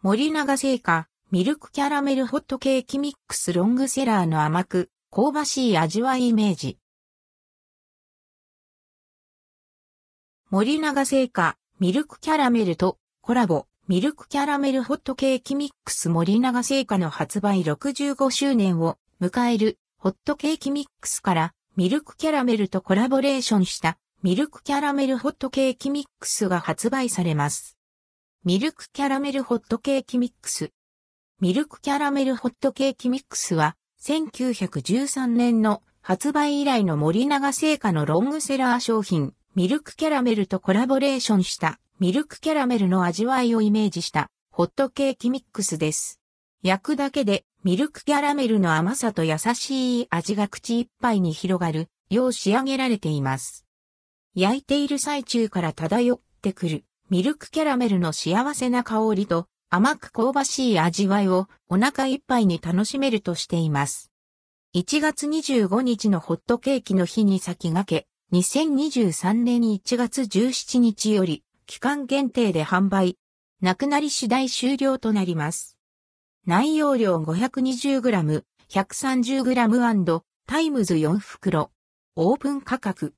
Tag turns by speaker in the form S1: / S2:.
S1: 森永製菓、ミルクキャラメルホットケーキミックスロングセラーの甘く、香ばしい味わいイメージ。森永製菓、ミルクキャラメルとコラボ、ミルクキャラメルホットケーキミックス森永製菓の発売65周年を迎えるホットケーキミックスからミルクキャラメルとコラボレーションしたミルクキャラメルホットケーキミックスが発売されます。ミルクキャラメルホットケーキミックス。ミルクキャラメルホットケーキミックスは、1913年の発売以来の森永製菓のロングセラー商品、ミルクキャラメルとコラボレーションしたミルクキャラメルの味わいをイメージしたホットケーキミックスです。焼くだけでミルクキャラメルの甘さと優しい味が口いっぱいに広がるよう仕上げられています。焼いている最中から漂ってくるミルクキャラメルの幸せな香りと甘く香ばしい味わいをお腹いっぱいに楽しめるとしています。1月25日のホットケーキの日に先駆け、2023年1月17日より期間限定で販売、なくなり次第終了となります。内容量 520g、130g& タイムズ4袋。オープン価格